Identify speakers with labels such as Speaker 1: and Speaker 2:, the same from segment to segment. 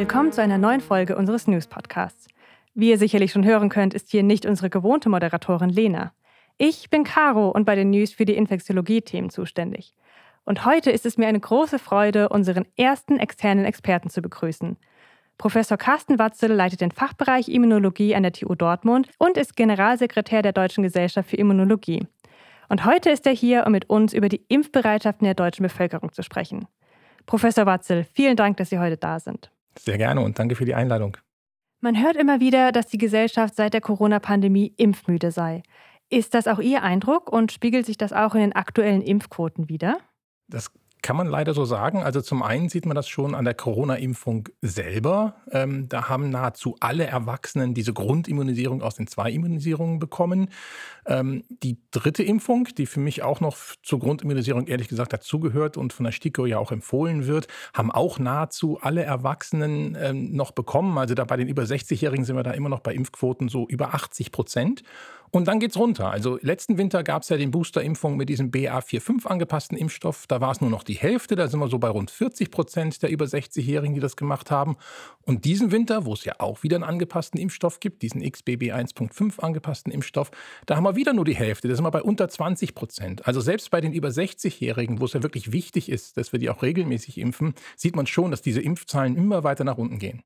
Speaker 1: Willkommen zu einer neuen Folge unseres News Podcasts. Wie ihr sicherlich schon hören könnt, ist hier nicht unsere gewohnte Moderatorin Lena. Ich bin Caro und bei den News für die Infektiologie-Themen zuständig. Und heute ist es mir eine große Freude, unseren ersten externen Experten zu begrüßen. Professor Carsten Watzel leitet den Fachbereich Immunologie an der TU Dortmund und ist Generalsekretär der Deutschen Gesellschaft für Immunologie. Und heute ist er hier, um mit uns über die Impfbereitschaften der deutschen Bevölkerung zu sprechen. Professor Watzel, vielen Dank, dass Sie heute da sind.
Speaker 2: Sehr gerne und danke für die Einladung.
Speaker 1: Man hört immer wieder, dass die Gesellschaft seit der Corona-Pandemie impfmüde sei. Ist das auch Ihr Eindruck und spiegelt sich das auch in den aktuellen Impfquoten wider?
Speaker 2: Das kann man leider so sagen. Also zum einen sieht man das schon an der Corona-Impfung selber. Ähm, da haben nahezu alle Erwachsenen diese Grundimmunisierung aus den zwei Immunisierungen bekommen. Ähm, die dritte Impfung, die für mich auch noch zur Grundimmunisierung ehrlich gesagt dazugehört und von der STIKO ja auch empfohlen wird, haben auch nahezu alle Erwachsenen ähm, noch bekommen. Also da bei den über 60-Jährigen sind wir da immer noch bei Impfquoten so über 80 Prozent. Und dann geht's runter. Also letzten Winter gab es ja den Boosterimpfung mit diesem BA45 angepassten Impfstoff. Da war es nur noch die Hälfte. Da sind wir so bei rund 40 Prozent der über 60-Jährigen, die das gemacht haben. Und diesen Winter, wo es ja auch wieder einen angepassten Impfstoff gibt, diesen XBB 1.5 angepassten Impfstoff, da haben wir wieder nur die Hälfte. Da sind wir bei unter 20 Prozent. Also selbst bei den über 60-Jährigen, wo es ja wirklich wichtig ist, dass wir die auch regelmäßig impfen, sieht man schon, dass diese Impfzahlen immer weiter nach unten gehen.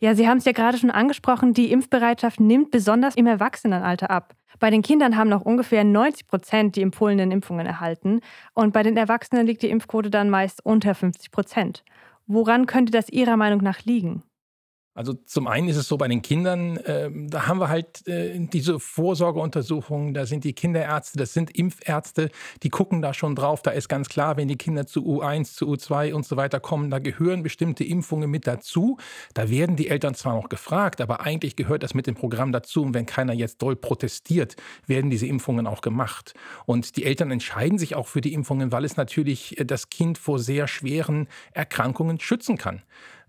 Speaker 1: Ja, Sie haben es ja gerade schon angesprochen, die Impfbereitschaft nimmt besonders im Erwachsenenalter ab. Bei den Kindern haben noch ungefähr 90 Prozent die empfohlenen Impfungen erhalten und bei den Erwachsenen liegt die Impfquote dann meist unter 50 Prozent. Woran könnte das Ihrer Meinung nach liegen?
Speaker 2: Also zum einen ist es so bei den Kindern, äh, da haben wir halt äh, diese Vorsorgeuntersuchungen, da sind die Kinderärzte, das sind Impfärzte, die gucken da schon drauf. Da ist ganz klar, wenn die Kinder zu U1, zu U2 und so weiter kommen, da gehören bestimmte Impfungen mit dazu. Da werden die Eltern zwar noch gefragt, aber eigentlich gehört das mit dem Programm dazu. Und wenn keiner jetzt doll protestiert, werden diese Impfungen auch gemacht. Und die Eltern entscheiden sich auch für die Impfungen, weil es natürlich äh, das Kind vor sehr schweren Erkrankungen schützen kann.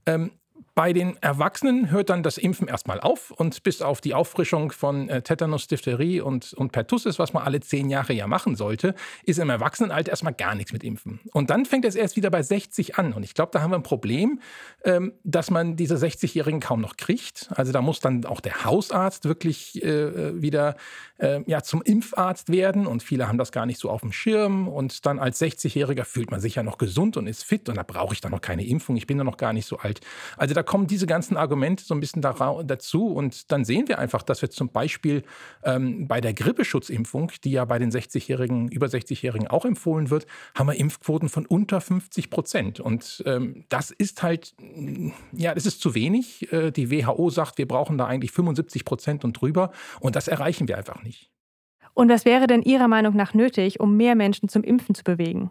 Speaker 2: Ähm, bei den Erwachsenen hört dann das Impfen erstmal auf und bis auf die Auffrischung von äh, Tetanus, Diphtherie und, und Pertussis, was man alle zehn Jahre ja machen sollte, ist im Erwachsenenalter erstmal gar nichts mit Impfen. Und dann fängt es erst wieder bei 60 an. Und ich glaube, da haben wir ein Problem, ähm, dass man diese 60-Jährigen kaum noch kriegt. Also da muss dann auch der Hausarzt wirklich äh, wieder äh, ja, zum Impfarzt werden. Und viele haben das gar nicht so auf dem Schirm. Und dann als 60-Jähriger fühlt man sich ja noch gesund und ist fit. Und da brauche ich dann noch keine Impfung. Ich bin ja noch gar nicht so alt. Also da kommen diese ganzen Argumente so ein bisschen dazu und dann sehen wir einfach, dass wir zum Beispiel ähm, bei der Grippeschutzimpfung, die ja bei den 60-Jährigen, über 60-Jährigen auch empfohlen wird, haben wir Impfquoten von unter 50 Prozent. Und ähm, das ist halt, ja, das ist zu wenig. Äh, die WHO sagt, wir brauchen da eigentlich 75 Prozent und drüber und das erreichen wir einfach nicht.
Speaker 1: Und was wäre denn Ihrer Meinung nach nötig, um mehr Menschen zum Impfen zu bewegen?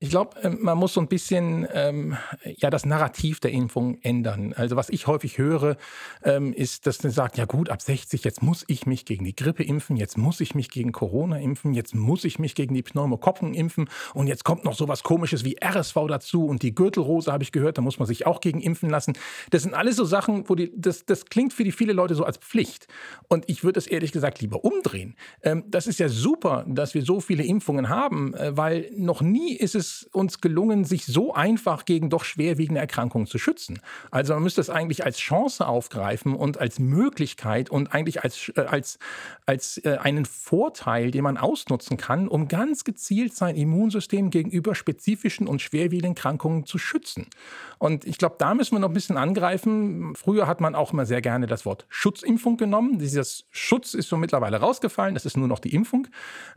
Speaker 2: Ich glaube, ähm, man muss so ein bisschen ähm, ja das Narrativ der Impfung ändern. Also was ich häufig höre, ähm, ist, dass man sagt, ja gut, ab 60, jetzt muss ich mich gegen die Grippe impfen, jetzt muss ich mich gegen Corona impfen, jetzt muss ich mich gegen die Pneumokokken impfen und jetzt kommt noch sowas komisches wie RSV dazu und die Gürtelrose habe ich gehört, da muss man sich auch gegen impfen lassen. Das sind alles so Sachen, wo die, das, das klingt für die viele Leute so als Pflicht. Und ich würde es ehrlich gesagt lieber umdrehen. Ähm, das ist ja super, dass wir so viele Impfungen haben, äh, weil noch nie ist es es uns gelungen, sich so einfach gegen doch schwerwiegende Erkrankungen zu schützen. Also man müsste es eigentlich als Chance aufgreifen und als Möglichkeit und eigentlich als, äh, als, als äh, einen Vorteil, den man ausnutzen kann, um ganz gezielt sein Immunsystem gegenüber spezifischen und schwerwiegenden Erkrankungen zu schützen. Und ich glaube, da müssen wir noch ein bisschen angreifen. Früher hat man auch immer sehr gerne das Wort Schutzimpfung genommen. Dieses Schutz ist so mittlerweile rausgefallen. Das ist nur noch die Impfung.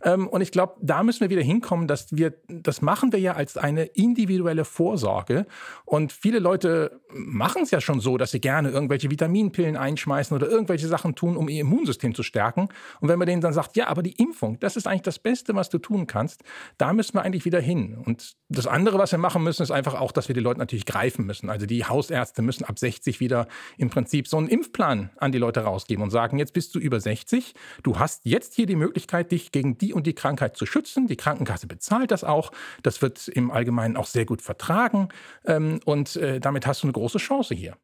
Speaker 2: Ähm, und ich glaube, da müssen wir wieder hinkommen, dass wir, das machen wir ja als eine individuelle Vorsorge. Und viele Leute machen es ja schon so, dass sie gerne irgendwelche Vitaminpillen einschmeißen oder irgendwelche Sachen tun, um ihr Immunsystem zu stärken. Und wenn man denen dann sagt, ja, aber die Impfung, das ist eigentlich das Beste, was du tun kannst, da müssen wir eigentlich wieder hin. Und das andere, was wir machen müssen, ist einfach auch, dass wir die Leute natürlich greifen müssen. Also die Hausärzte müssen ab 60 wieder im Prinzip so einen Impfplan an die Leute rausgeben und sagen, jetzt bist du über 60, du hast jetzt hier die Möglichkeit, dich gegen die und die Krankheit zu schützen. Die Krankenkasse bezahlt das auch. Das wird im Allgemeinen auch sehr gut vertragen. Ähm, und äh, damit hast du eine große Chance hier.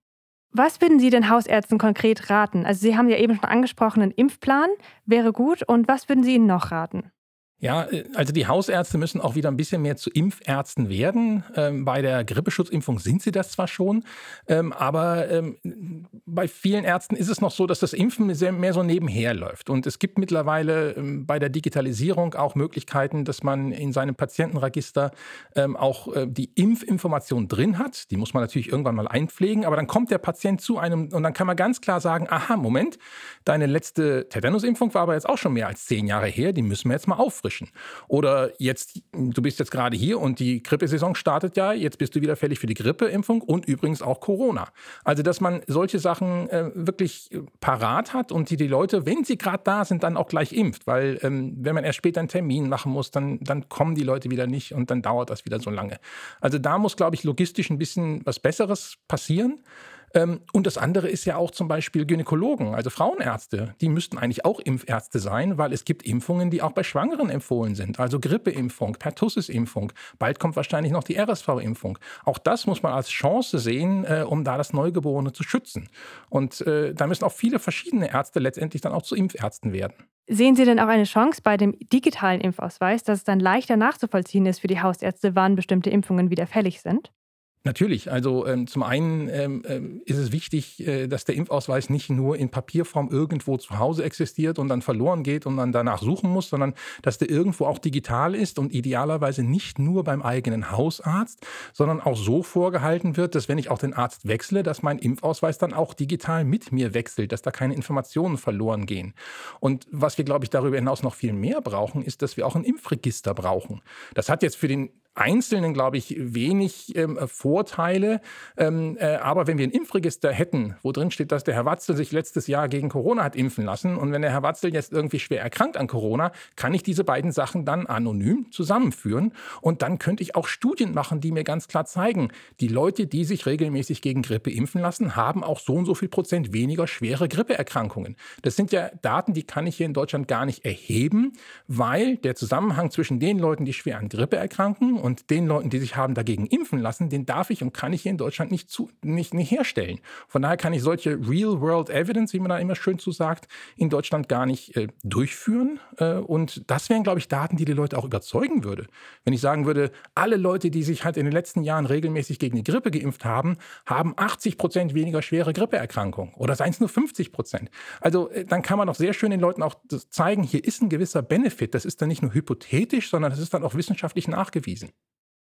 Speaker 1: Was würden Sie den Hausärzten konkret raten? Also Sie haben ja eben schon angesprochen, ein Impfplan wäre gut. Und was würden Sie ihnen noch raten?
Speaker 2: Ja, äh, also die Hausärzte müssen auch wieder ein bisschen mehr zu Impfärzten werden. Ähm, bei der Grippeschutzimpfung sind sie das zwar schon, ähm, aber ähm, bei vielen Ärzten ist es noch so, dass das Impfen mehr so nebenher läuft. Und es gibt mittlerweile bei der Digitalisierung auch Möglichkeiten, dass man in seinem Patientenregister auch äh, die Impfinformation drin hat. Die muss man natürlich irgendwann mal einpflegen, aber dann kommt der Patient zu einem und dann kann man ganz klar sagen, aha, Moment, deine letzte Tetanusimpfung war aber jetzt auch schon mehr als zehn Jahre her, die müssen wir jetzt mal auffrischen auffrischen. Oder jetzt, du bist jetzt gerade hier und die Grippesaison startet ja, jetzt bist du wieder fällig für die Grippeimpfung und übrigens auch Corona. Also, dass man solche Sachen äh, wirklich parat hat und die, die Leute, wenn sie gerade da sind, dann auch gleich impft. Weil ähm, wenn man erst später einen Termin machen muss, dann, dann kommen die Leute wieder nicht und dann dauert das wieder so lange. Also da muss, glaube ich, logistisch ein bisschen was Besseres passieren. Ähm, und das andere ist ja auch zum Beispiel Gynäkologen, also Frauenärzte. Die müssten eigentlich auch Impfärzte sein, weil es gibt Impfungen, die auch bei Schwangeren empfohlen sind. Also Grippeimpfung, Pertussisimpfung. Bald kommt wahrscheinlich noch die RSV-Impfung. Auch das muss man als Chance sehen, äh, um da das Neugeborene zu schützen. Und äh, da müssen auch viele verschiedene Ärzte letztendlich dann auch zu Impfärzten werden.
Speaker 1: Sehen Sie denn auch eine Chance bei dem digitalen Impfausweis, dass es dann leichter nachzuvollziehen ist für die Hausärzte, wann bestimmte Impfungen wieder fällig sind?
Speaker 2: Natürlich. Also ähm, zum einen ähm, ähm, ist es wichtig, äh, dass der Impfausweis nicht nur in Papierform irgendwo zu Hause existiert und dann verloren geht und man danach suchen muss, sondern dass der irgendwo auch digital ist und idealerweise nicht nur beim eigenen Hausarzt, sondern auch so vorgehalten wird, dass wenn ich auch den Arzt wechsle, dass mein Impfausweis dann auch digital mit mir wechselt, dass da keine Informationen verloren gehen. Und was wir, glaube ich, darüber hinaus noch viel mehr brauchen, ist, dass wir auch ein Impfregister brauchen. Das hat jetzt für den Einzelnen, glaube ich, wenig ähm, Vorteile. Ähm, äh, aber wenn wir ein Impfregister hätten, wo drin steht, dass der Herr Watzel sich letztes Jahr gegen Corona hat impfen lassen und wenn der Herr Watzel jetzt irgendwie schwer erkrankt an Corona, kann ich diese beiden Sachen dann anonym zusammenführen und dann könnte ich auch Studien machen, die mir ganz klar zeigen, die Leute, die sich regelmäßig gegen Grippe impfen lassen, haben auch so und so viel Prozent weniger schwere Grippeerkrankungen. Das sind ja Daten, die kann ich hier in Deutschland gar nicht erheben, weil der Zusammenhang zwischen den Leuten, die schwer an Grippe erkranken und den Leuten, die sich haben dagegen impfen lassen, den darf ich und kann ich hier in Deutschland nicht, zu, nicht, nicht herstellen. Von daher kann ich solche Real-World Evidence, wie man da immer schön zu sagt, in Deutschland gar nicht äh, durchführen. Äh, und das wären, glaube ich, Daten, die die Leute auch überzeugen würde. Wenn ich sagen würde, alle Leute, die sich halt in den letzten Jahren regelmäßig gegen die Grippe geimpft haben, haben 80 Prozent weniger schwere Grippeerkrankungen. Oder seien es nur 50 Prozent. Also äh, dann kann man doch sehr schön den Leuten auch zeigen, hier ist ein gewisser Benefit. Das ist dann nicht nur hypothetisch, sondern das ist dann auch wissenschaftlich nachgewiesen.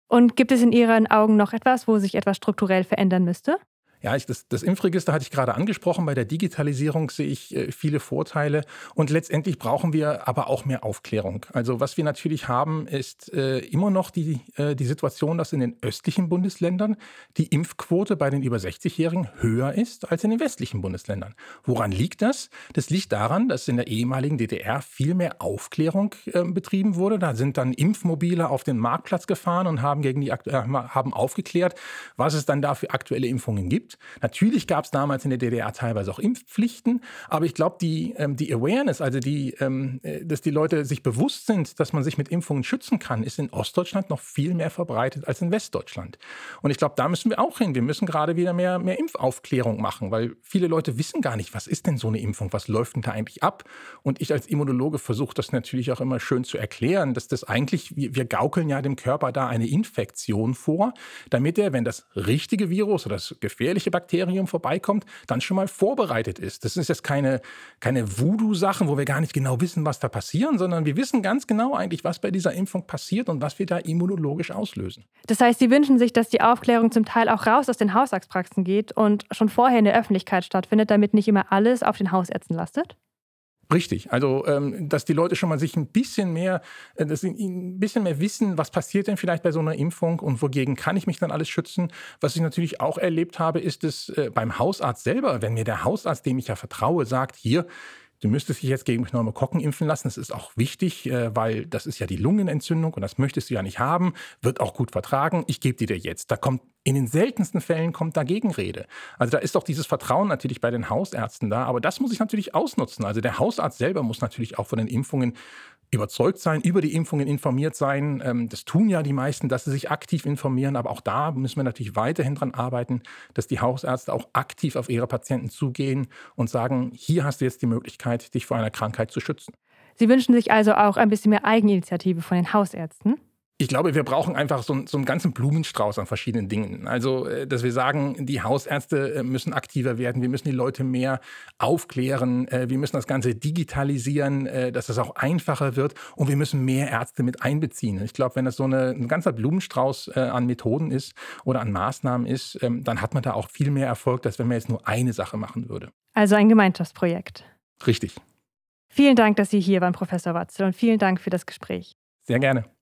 Speaker 1: Und gibt es in Ihren Augen noch etwas, wo sich etwas strukturell verändern müsste?
Speaker 2: Ja, ich, das, das, Impfregister hatte ich gerade angesprochen. Bei der Digitalisierung sehe ich äh, viele Vorteile. Und letztendlich brauchen wir aber auch mehr Aufklärung. Also was wir natürlich haben, ist äh, immer noch die, äh, die Situation, dass in den östlichen Bundesländern die Impfquote bei den über 60-Jährigen höher ist als in den westlichen Bundesländern. Woran liegt das? Das liegt daran, dass in der ehemaligen DDR viel mehr Aufklärung äh, betrieben wurde. Da sind dann Impfmobile auf den Marktplatz gefahren und haben, gegen die, äh, haben aufgeklärt, was es dann da für aktuelle Impfungen gibt gibt. Natürlich gab es damals in der DDR teilweise auch Impfpflichten, aber ich glaube, die, ähm, die Awareness, also die, ähm, äh, dass die Leute sich bewusst sind, dass man sich mit Impfungen schützen kann, ist in Ostdeutschland noch viel mehr verbreitet als in Westdeutschland. Und ich glaube, da müssen wir auch hin. Wir müssen gerade wieder mehr, mehr Impfaufklärung machen, weil viele Leute wissen gar nicht, was ist denn so eine Impfung, was läuft denn da eigentlich ab? Und ich als Immunologe versuche das natürlich auch immer schön zu erklären, dass das eigentlich, wir, wir gaukeln ja dem Körper da eine Infektion vor, damit er, wenn das richtige Virus oder das gefährliche gefährliche Bakterium vorbeikommt, dann schon mal vorbereitet ist. Das ist jetzt keine, keine Voodoo-Sachen, wo wir gar nicht genau wissen, was da passiert, sondern wir wissen ganz genau eigentlich, was bei dieser Impfung passiert und was wir da immunologisch auslösen.
Speaker 1: Das heißt, Sie wünschen sich, dass die Aufklärung zum Teil auch raus aus den Hausarztpraxen geht und schon vorher in der Öffentlichkeit stattfindet, damit nicht immer alles auf den Hausärzten lastet?
Speaker 2: Richtig, also ähm, dass die Leute schon mal sich ein bisschen mehr, äh, dass sie ein bisschen mehr wissen, was passiert denn vielleicht bei so einer Impfung und wogegen kann ich mich dann alles schützen. Was ich natürlich auch erlebt habe, ist es äh, beim Hausarzt selber, wenn mir der Hausarzt, dem ich ja vertraue, sagt, hier, Du müsstest dich jetzt gegen Pneumokokken impfen lassen. Das ist auch wichtig, äh, weil das ist ja die Lungenentzündung und das möchtest du ja nicht haben. Wird auch gut vertragen. Ich gebe die dir jetzt. Da kommt in den seltensten Fällen kommt da Gegenrede. Also da ist doch dieses Vertrauen natürlich bei den Hausärzten da, aber das muss ich natürlich ausnutzen. Also der Hausarzt selber muss natürlich auch von den Impfungen überzeugt sein, über die Impfungen informiert sein. Ähm, das tun ja die meisten, dass sie sich aktiv informieren. Aber auch da müssen wir natürlich weiterhin daran arbeiten, dass die Hausärzte auch aktiv auf ihre Patienten zugehen und sagen, hier hast du jetzt die Möglichkeit, dich vor einer Krankheit zu schützen.
Speaker 1: Sie wünschen sich also auch ein bisschen mehr Eigeninitiative von den Hausärzten?
Speaker 2: Ich glaube, wir brauchen einfach so, so, einen ganzen Blumenstrauß an verschiedenen Dingen. Also, äh, dass wir sagen, die Hausärzte äh, müssen aktiver werden, wir müssen die Leute mehr aufklären, äh, wir müssen das Ganze digitalisieren, dass das auch einfacher wird und wir müssen mehr Ärzte mit einbeziehen. Ich glaube, wenn das so eine, ein ganzer Blumenstrauß an Methoden ist oder an Maßnahmen ist, ähm, dann hat man da auch viel mehr Erfolg, als wenn man jetzt nur eine Sache machen würde.
Speaker 1: Also ein Gemeinschaftsprojekt.
Speaker 2: Richtig.
Speaker 1: Vielen Dank, dass Sie hier waren, Professor Watzel, und vielen Dank für das Gespräch.
Speaker 2: Sehr gerne.